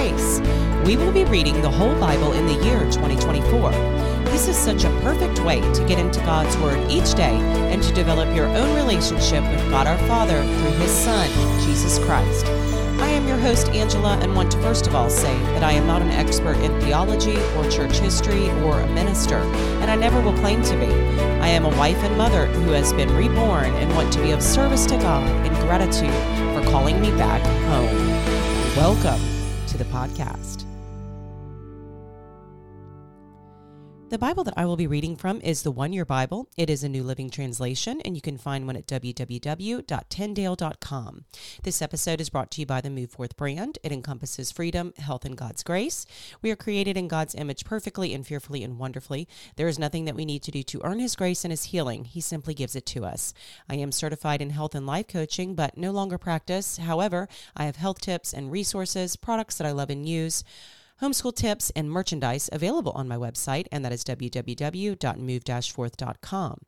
Grace. We will be reading the whole Bible in the year 2024. This is such a perfect way to get into God's Word each day and to develop your own relationship with God our Father through His Son, Jesus Christ. I am your host, Angela, and want to first of all say that I am not an expert in theology or church history or a minister, and I never will claim to be. I am a wife and mother who has been reborn and want to be of service to God in gratitude for calling me back home. Welcome the podcast. The Bible that I will be reading from is the One Year Bible. It is a New Living Translation, and you can find one at www.tyndale.com. This episode is brought to you by the Move Forth brand. It encompasses freedom, health, and God's grace. We are created in God's image perfectly and fearfully and wonderfully. There is nothing that we need to do to earn His grace and His healing. He simply gives it to us. I am certified in health and life coaching, but no longer practice. However, I have health tips and resources, products that I love and use homeschool tips, and merchandise available on my website, and that is www.move-forth.com.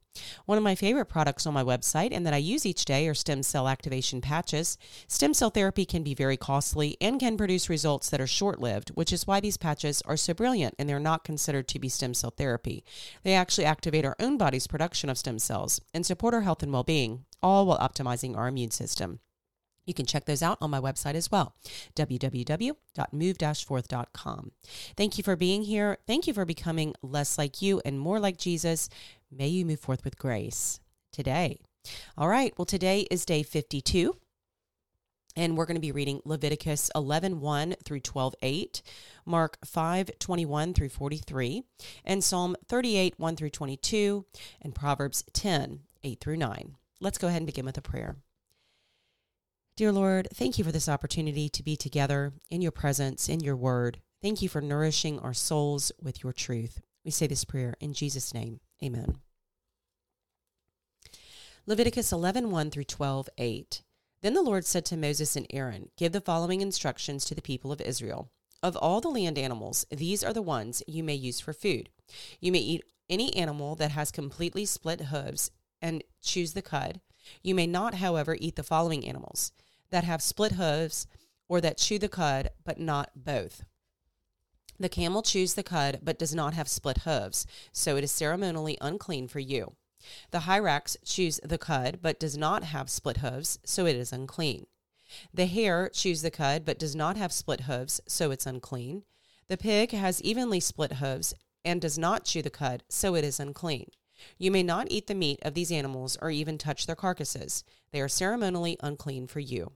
One of my favorite products on my website and that I use each day are stem cell activation patches. Stem cell therapy can be very costly and can produce results that are short lived, which is why these patches are so brilliant and they're not considered to be stem cell therapy. They actually activate our own body's production of stem cells and support our health and well being, all while optimizing our immune system. You can check those out on my website as well, www.move-forth.com. Thank you for being here. Thank you for becoming less like you and more like Jesus. May you move forth with grace today. All right, well, today is day 52. And we're going to be reading Leviticus 11 1 through 12 8, Mark 5 21 through 43, and Psalm 38 1 through 22, and Proverbs 10 8 through 9. Let's go ahead and begin with a prayer. Dear Lord, thank you for this opportunity to be together in your presence, in your word. Thank you for nourishing our souls with your truth. We say this prayer in Jesus' name. Amen. Leviticus 11 1 through 12 8. Then the Lord said to Moses and Aaron, Give the following instructions to the people of Israel. Of all the land animals, these are the ones you may use for food. You may eat any animal that has completely split hooves and chews the cud. You may not, however, eat the following animals that have split hooves or that chew the cud, but not both. The camel chews the cud, but does not have split hooves, so it is ceremonially unclean for you. The hyrax chews the cud, but does not have split hooves, so it is unclean. The hare chews the cud, but does not have split hooves, so it's unclean. The pig has evenly split hooves and does not chew the cud, so it is unclean. You may not eat the meat of these animals or even touch their carcasses. They are ceremonially unclean for you.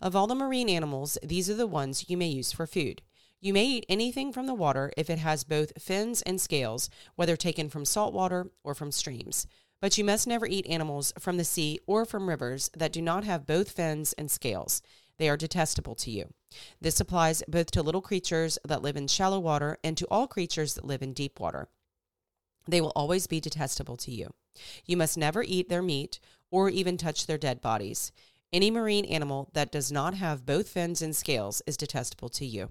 Of all the marine animals, these are the ones you may use for food. You may eat anything from the water if it has both fins and scales, whether taken from salt water or from streams. But you must never eat animals from the sea or from rivers that do not have both fins and scales. They are detestable to you. This applies both to little creatures that live in shallow water and to all creatures that live in deep water. They will always be detestable to you. You must never eat their meat or even touch their dead bodies. Any marine animal that does not have both fins and scales is detestable to you.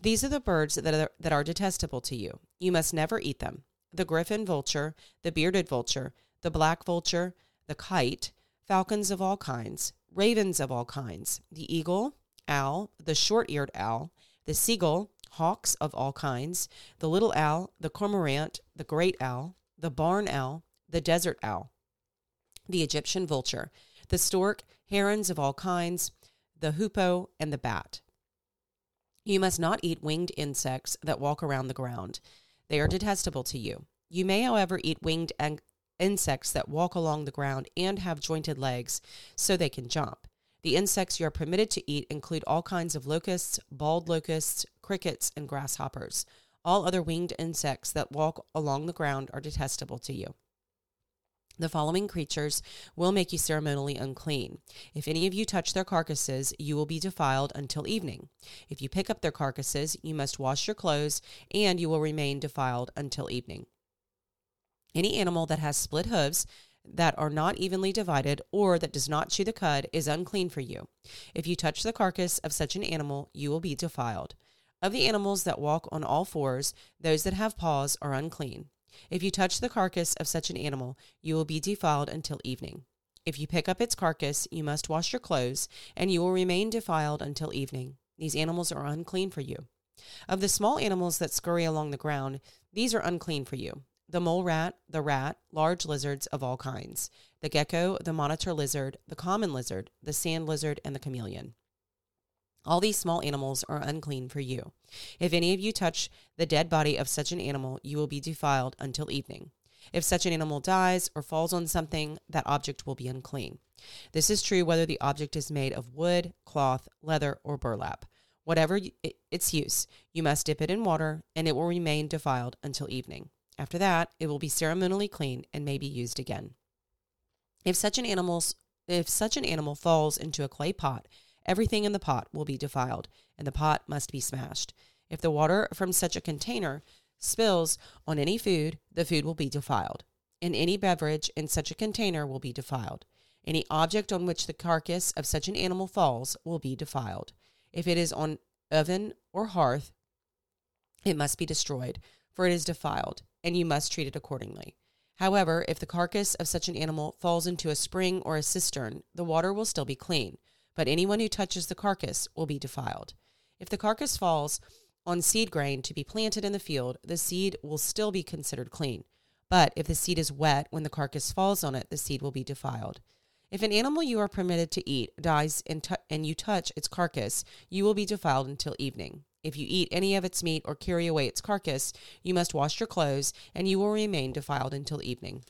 These are the birds that are, that are detestable to you. You must never eat them the griffin vulture, the bearded vulture, the black vulture, the kite, falcons of all kinds, ravens of all kinds, the eagle, owl, the short eared owl, the seagull, hawks of all kinds, the little owl, the cormorant, the great owl, the barn owl, the desert owl, the Egyptian vulture, the stork, herons of all kinds, the hoopoe, and the bat. You must not eat winged insects that walk around the ground. They are detestable to you. You may, however, eat winged insects that walk along the ground and have jointed legs so they can jump. The insects you are permitted to eat include all kinds of locusts, bald locusts, crickets, and grasshoppers. All other winged insects that walk along the ground are detestable to you. The following creatures will make you ceremonially unclean. If any of you touch their carcasses, you will be defiled until evening. If you pick up their carcasses, you must wash your clothes, and you will remain defiled until evening. Any animal that has split hooves that are not evenly divided or that does not chew the cud is unclean for you. If you touch the carcass of such an animal, you will be defiled. Of the animals that walk on all fours, those that have paws are unclean. If you touch the carcass of such an animal, you will be defiled until evening. If you pick up its carcass, you must wash your clothes, and you will remain defiled until evening. These animals are unclean for you. Of the small animals that scurry along the ground, these are unclean for you the mole rat, the rat, large lizards of all kinds, the gecko, the monitor lizard, the common lizard, the sand lizard, and the chameleon. All these small animals are unclean for you. If any of you touch the dead body of such an animal, you will be defiled until evening. If such an animal dies or falls on something, that object will be unclean. This is true whether the object is made of wood, cloth, leather, or burlap. Whatever its use, you must dip it in water, and it will remain defiled until evening. After that, it will be ceremonially clean and may be used again. If such an if such an animal falls into a clay pot, everything in the pot will be defiled, and the pot must be smashed. If the water from such a container spills on any food, the food will be defiled, and any beverage in such a container will be defiled. Any object on which the carcass of such an animal falls will be defiled. If it is on oven or hearth, it must be destroyed, for it is defiled, and you must treat it accordingly. However, if the carcass of such an animal falls into a spring or a cistern, the water will still be clean, but anyone who touches the carcass will be defiled. If the carcass falls on seed grain to be planted in the field, the seed will still be considered clean. But if the seed is wet when the carcass falls on it, the seed will be defiled. If an animal you are permitted to eat dies and, t- and you touch its carcass, you will be defiled until evening. If you eat any of its meat or carry away its carcass, you must wash your clothes, and you will remain defiled until evening.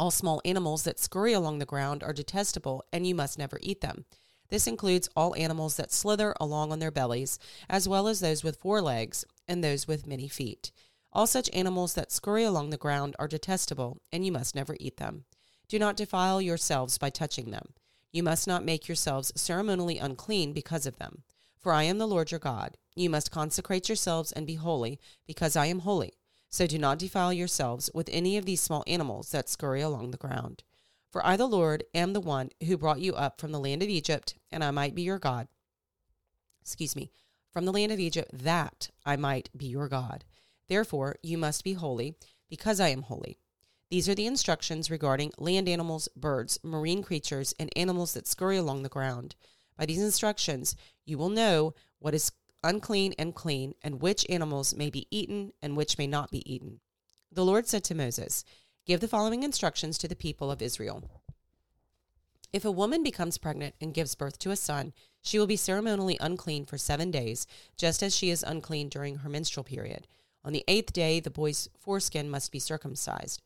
All small animals that scurry along the ground are detestable, and you must never eat them. This includes all animals that slither along on their bellies, as well as those with four legs and those with many feet. All such animals that scurry along the ground are detestable, and you must never eat them. Do not defile yourselves by touching them. You must not make yourselves ceremonially unclean because of them. For I am the Lord your God. You must consecrate yourselves and be holy, because I am holy. So do not defile yourselves with any of these small animals that scurry along the ground. For I, the Lord, am the one who brought you up from the land of Egypt, and I might be your God. Excuse me, from the land of Egypt, that I might be your God. Therefore, you must be holy, because I am holy. These are the instructions regarding land animals, birds, marine creatures, and animals that scurry along the ground. By these instructions, you will know what is unclean and clean, and which animals may be eaten and which may not be eaten. The Lord said to Moses, Give the following instructions to the people of Israel. If a woman becomes pregnant and gives birth to a son, she will be ceremonially unclean for seven days, just as she is unclean during her menstrual period. On the eighth day, the boy's foreskin must be circumcised.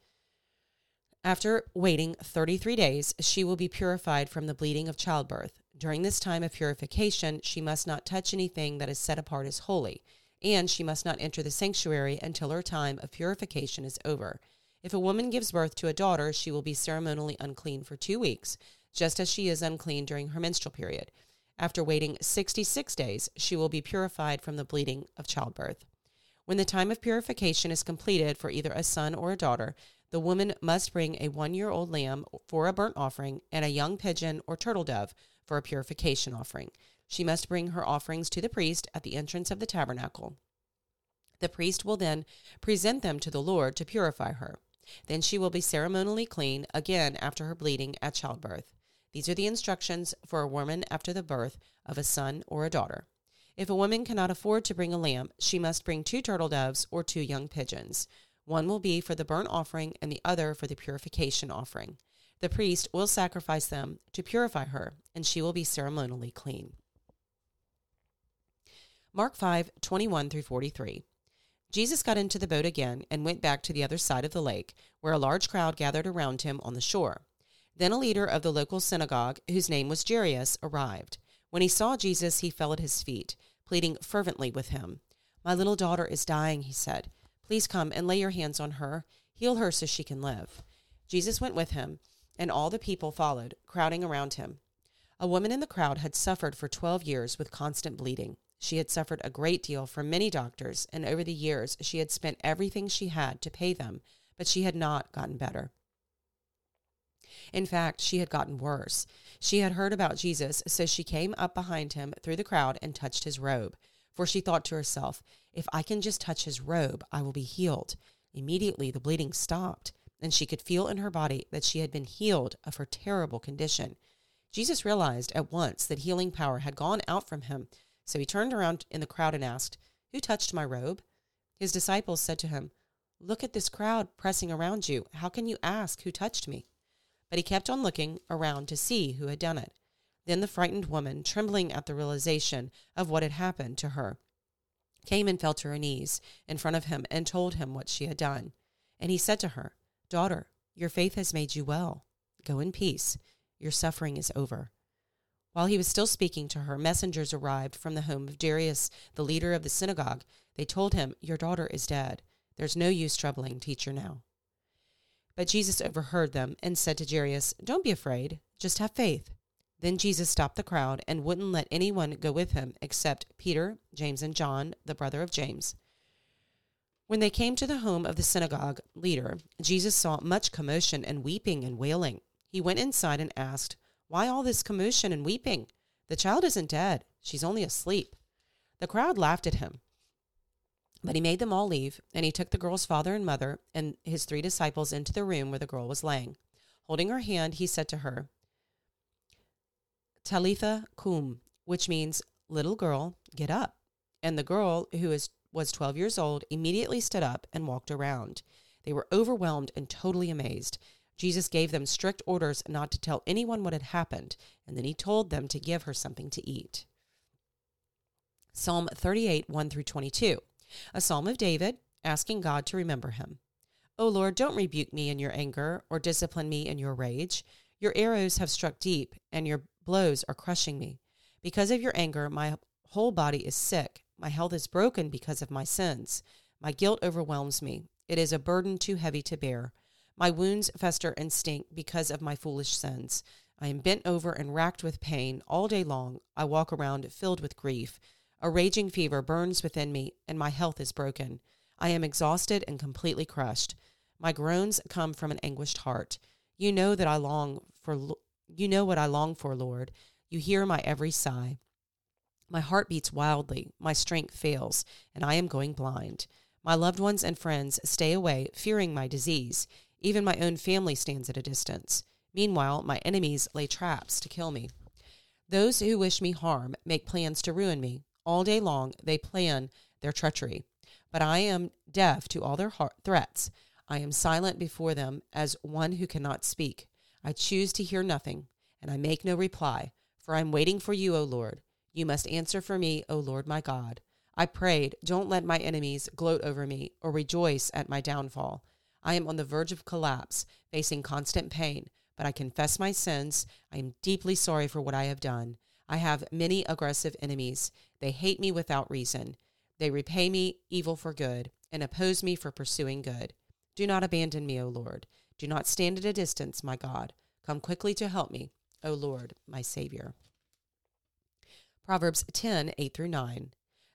After waiting 33 days, she will be purified from the bleeding of childbirth. During this time of purification, she must not touch anything that is set apart as holy, and she must not enter the sanctuary until her time of purification is over. If a woman gives birth to a daughter, she will be ceremonially unclean for two weeks, just as she is unclean during her menstrual period. After waiting 66 days, she will be purified from the bleeding of childbirth. When the time of purification is completed for either a son or a daughter, the woman must bring a one year old lamb for a burnt offering and a young pigeon or turtle dove for a purification offering. She must bring her offerings to the priest at the entrance of the tabernacle. The priest will then present them to the Lord to purify her. Then she will be ceremonially clean again after her bleeding at childbirth. These are the instructions for a woman after the birth of a son or a daughter. If a woman cannot afford to bring a lamb, she must bring two turtle doves or two young pigeons. One will be for the burnt offering, and the other for the purification offering. The priest will sacrifice them to purify her, and she will be ceremonially clean. Mark 5 21 through 43. Jesus got into the boat again and went back to the other side of the lake, where a large crowd gathered around him on the shore. Then a leader of the local synagogue, whose name was Jairus, arrived. When he saw Jesus, he fell at his feet, pleading fervently with him. My little daughter is dying, he said. Please come and lay your hands on her. Heal her so she can live. Jesus went with him, and all the people followed, crowding around him. A woman in the crowd had suffered for twelve years with constant bleeding. She had suffered a great deal from many doctors, and over the years she had spent everything she had to pay them, but she had not gotten better. In fact, she had gotten worse. She had heard about Jesus, so she came up behind him through the crowd and touched his robe. For she thought to herself, if I can just touch his robe, I will be healed. Immediately the bleeding stopped, and she could feel in her body that she had been healed of her terrible condition. Jesus realized at once that healing power had gone out from him, so he turned around in the crowd and asked, Who touched my robe? His disciples said to him, Look at this crowd pressing around you. How can you ask who touched me? But he kept on looking around to see who had done it. Then the frightened woman, trembling at the realization of what had happened to her, came and fell to her knees in front of him and told him what she had done. And he said to her, Daughter, your faith has made you well. Go in peace. Your suffering is over. While he was still speaking to her, messengers arrived from the home of Jairus, the leader of the synagogue. They told him, Your daughter is dead. There's no use troubling teacher now. But Jesus overheard them and said to Jairus, Don't be afraid, just have faith. Then Jesus stopped the crowd and wouldn't let anyone go with him except Peter, James, and John, the brother of James. When they came to the home of the synagogue leader, Jesus saw much commotion and weeping and wailing. He went inside and asked, Why all this commotion and weeping? The child isn't dead, she's only asleep. The crowd laughed at him. But he made them all leave, and he took the girl's father and mother and his three disciples into the room where the girl was laying. Holding her hand, he said to her, Talitha koum, which means, Little girl, get up. And the girl, who is, was 12 years old, immediately stood up and walked around. They were overwhelmed and totally amazed. Jesus gave them strict orders not to tell anyone what had happened, and then he told them to give her something to eat. Psalm 38, 1 through 22, a psalm of David, asking God to remember him. O Lord, don't rebuke me in your anger or discipline me in your rage. Your arrows have struck deep, and your blows are crushing me. Because of your anger, my whole body is sick. My health is broken because of my sins. My guilt overwhelms me. It is a burden too heavy to bear. My wounds fester and stink because of my foolish sins. I am bent over and racked with pain all day long. I walk around filled with grief. A raging fever burns within me, and my health is broken. I am exhausted and completely crushed. My groans come from an anguished heart. You know that I long for you know what I long for, Lord. You hear my every sigh. My heart beats wildly, my strength fails, and I am going blind. My loved ones and friends stay away, fearing my disease. Even my own family stands at a distance. Meanwhile, my enemies lay traps to kill me. Those who wish me harm make plans to ruin me. All day long they plan their treachery. But I am deaf to all their threats. I am silent before them as one who cannot speak. I choose to hear nothing, and I make no reply, for I am waiting for you, O Lord. You must answer for me, O Lord my God. I prayed, Don't let my enemies gloat over me or rejoice at my downfall. I am on the verge of collapse, facing constant pain, but I confess my sins. I am deeply sorry for what I have done. I have many aggressive enemies. They hate me without reason. They repay me evil for good and oppose me for pursuing good. Do not abandon me, O Lord. Do not stand at a distance, my God. Come quickly to help me, O Lord, my Savior. Proverbs 10 8 through 9.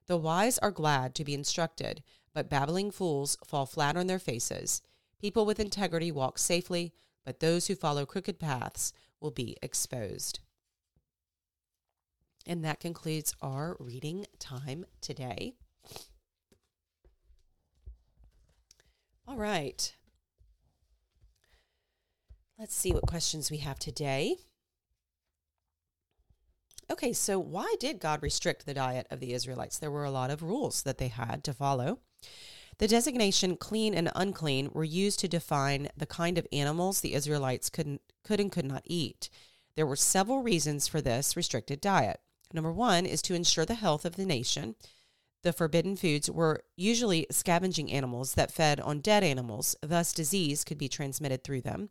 The wise are glad to be instructed, but babbling fools fall flat on their faces. People with integrity walk safely, but those who follow crooked paths will be exposed. And that concludes our reading time today. All right. Let's see what questions we have today. Okay, so why did God restrict the diet of the Israelites? There were a lot of rules that they had to follow. The designation clean and unclean were used to define the kind of animals the Israelites could, could and could not eat. There were several reasons for this restricted diet. Number one is to ensure the health of the nation the forbidden foods were usually scavenging animals that fed on dead animals, thus, disease could be transmitted through them.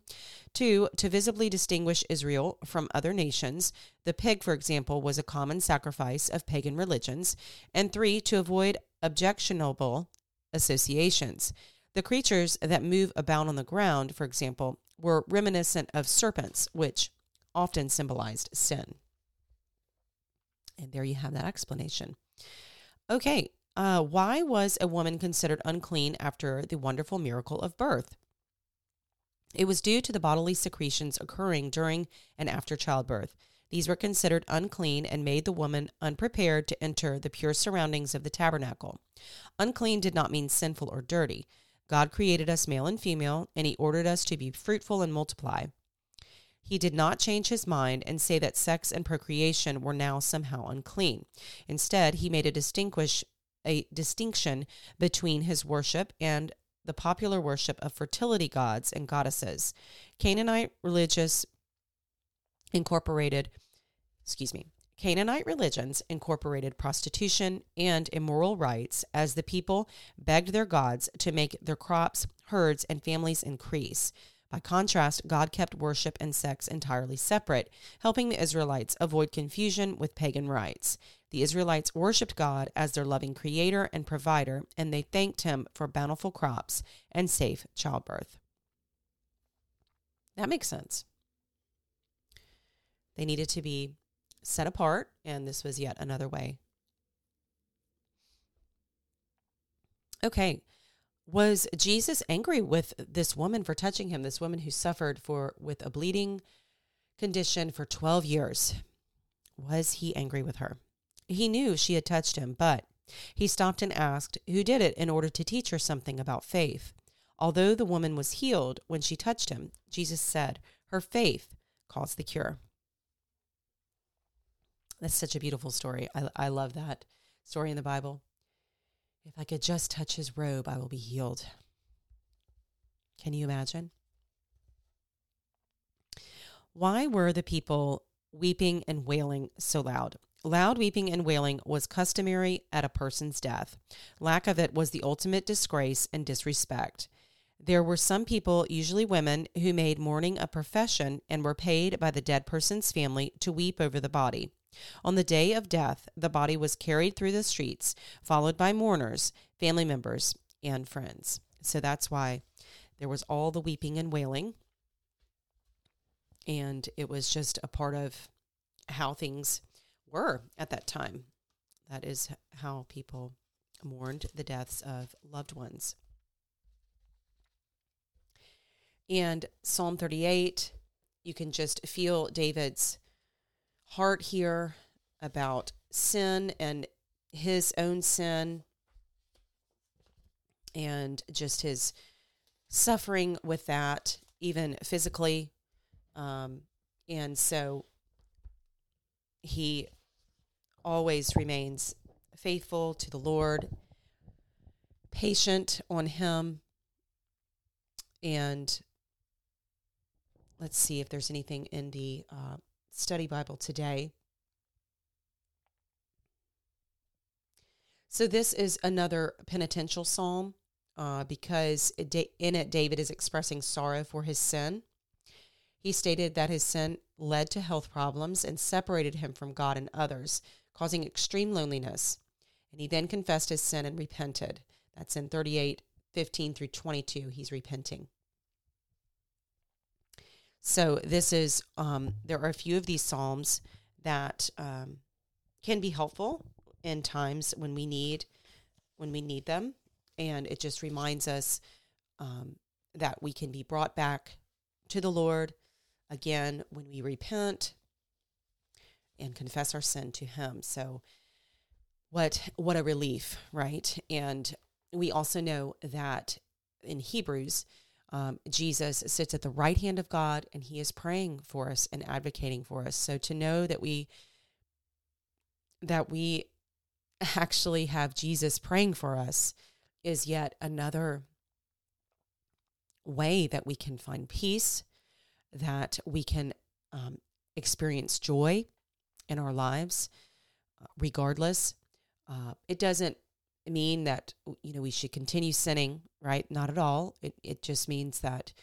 Two, to visibly distinguish Israel from other nations, the pig, for example, was a common sacrifice of pagan religions. And three, to avoid objectionable associations. The creatures that move about on the ground, for example, were reminiscent of serpents, which often symbolized sin. And there you have that explanation. Okay, uh, why was a woman considered unclean after the wonderful miracle of birth? It was due to the bodily secretions occurring during and after childbirth. These were considered unclean and made the woman unprepared to enter the pure surroundings of the tabernacle. Unclean did not mean sinful or dirty. God created us male and female, and He ordered us to be fruitful and multiply. He did not change his mind and say that sex and procreation were now somehow unclean. Instead, he made a distinguish a distinction between his worship and the popular worship of fertility gods and goddesses. Canaanite religious incorporated, excuse me, Canaanite religions incorporated prostitution and immoral rites as the people begged their gods to make their crops, herds, and families increase. By contrast, God kept worship and sex entirely separate, helping the Israelites avoid confusion with pagan rites. The Israelites worshiped God as their loving creator and provider, and they thanked him for bountiful crops and safe childbirth. That makes sense. They needed to be set apart, and this was yet another way. Okay, was Jesus angry with this woman for touching him, this woman who suffered for with a bleeding condition for 12 years? Was he angry with her? He knew she had touched him, but he stopped and asked who did it in order to teach her something about faith. Although the woman was healed when she touched him, Jesus said, Her faith caused the cure. That's such a beautiful story. I, I love that story in the Bible. If I could just touch his robe, I will be healed. Can you imagine? Why were the people weeping and wailing so loud? Loud weeping and wailing was customary at a person's death. Lack of it was the ultimate disgrace and disrespect. There were some people, usually women, who made mourning a profession and were paid by the dead person's family to weep over the body. On the day of death, the body was carried through the streets, followed by mourners, family members, and friends. So that's why there was all the weeping and wailing. And it was just a part of how things were at that time. That is how people mourned the deaths of loved ones. And Psalm 38, you can just feel David's heart here about sin and his own sin and just his suffering with that, even physically. Um, and so he always remains faithful to the Lord, patient on him. And let's see if there's anything in the uh, study Bible today. So, this is another penitential psalm uh, because in it, David is expressing sorrow for his sin. He stated that his sin led to health problems and separated him from God and others, causing extreme loneliness. And he then confessed his sin and repented. That's in 38 15 through 22. He's repenting. So this is um, there are a few of these psalms that um, can be helpful in times when we need when we need them, and it just reminds us um, that we can be brought back to the Lord again when we repent and confess our sin to Him. So what what a relief, right? And we also know that in Hebrews um, Jesus sits at the right hand of God and he is praying for us and advocating for us. So to know that we that we actually have Jesus praying for us is yet another way that we can find peace, that we can um, experience joy in our lives, uh, regardless. Uh, it doesn't mean that you know we should continue sinning, right? Not at all. It it just means that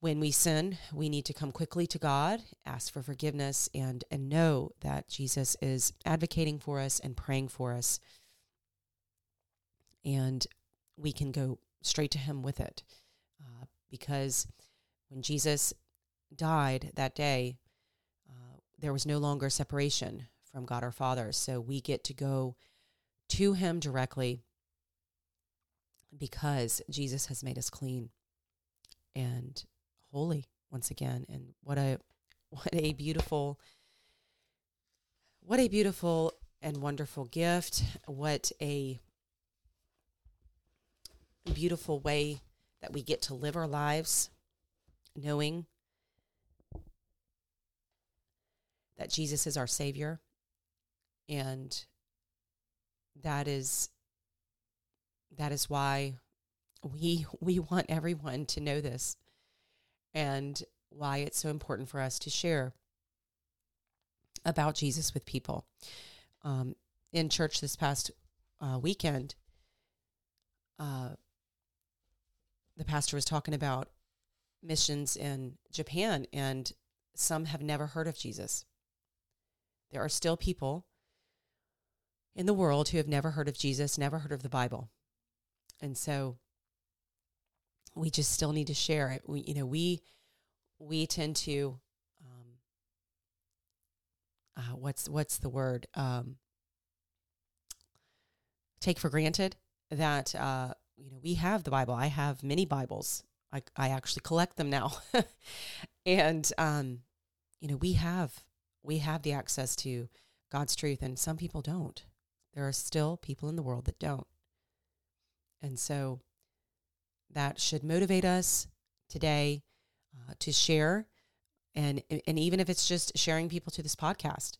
when we sin, we need to come quickly to God, ask for forgiveness, and and know that Jesus is advocating for us and praying for us, and we can go straight to Him with it, uh, because when Jesus died that day, uh, there was no longer separation from God our Father. So we get to go to Him directly because Jesus has made us clean and holy once again. And what a what a beautiful what a beautiful and wonderful gift. What a beautiful way that we get to live our lives knowing that Jesus is our Savior. And that is that is why we we want everyone to know this and why it's so important for us to share about Jesus with people. Um, in church this past uh, weekend, uh, the pastor was talking about missions in Japan, and some have never heard of Jesus. There are still people in the world who have never heard of Jesus, never heard of the Bible. And so we just still need to share it. We, you know, we we tend to um, uh, what's what's the word um, take for granted that uh, you know we have the Bible. I have many Bibles. I I actually collect them now, and um, you know we have we have the access to God's truth, and some people don't. There are still people in the world that don't, and so that should motivate us today uh, to share, and and even if it's just sharing people to this podcast,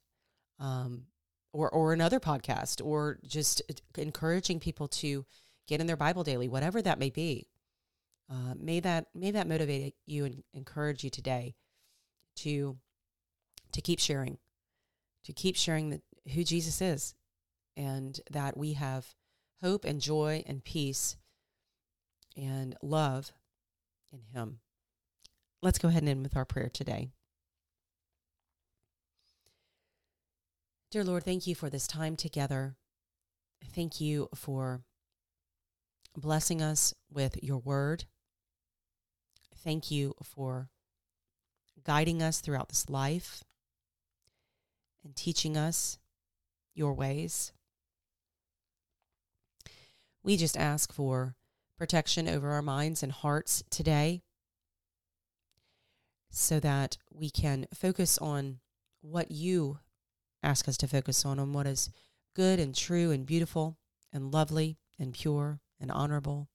um, or or another podcast, or just encouraging people to get in their Bible daily, whatever that may be. Uh, may that may that motivate you and encourage you today to to keep sharing, to keep sharing the, who Jesus is, and that we have hope and joy and peace and love in Him. Let's go ahead and end with our prayer today. Dear Lord, thank you for this time together. Thank you for blessing us with your word. Thank you for guiding us throughout this life and teaching us your ways. We just ask for protection over our minds and hearts today so that we can focus on what you ask us to focus on, on what is good and true and beautiful and lovely and pure and honorable.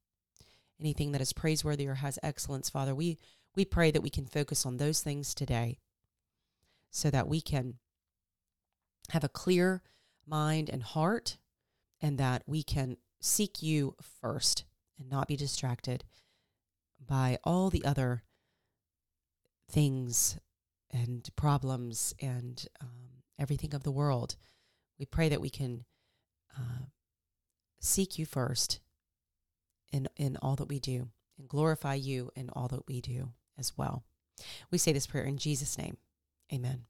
Anything that is praiseworthy or has excellence, Father, we, we pray that we can focus on those things today so that we can have a clear mind and heart and that we can seek you first and not be distracted by all the other things and problems and um, everything of the world. We pray that we can uh, seek you first in, in all that we do and glorify you in all that we do as well. We say this prayer in Jesus' name. Amen.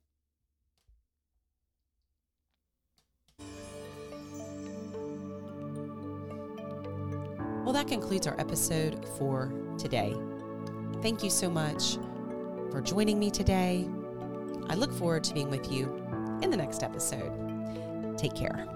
Well, that concludes our episode for today. Thank you so much for joining me today. I look forward to being with you in the next episode. Take care.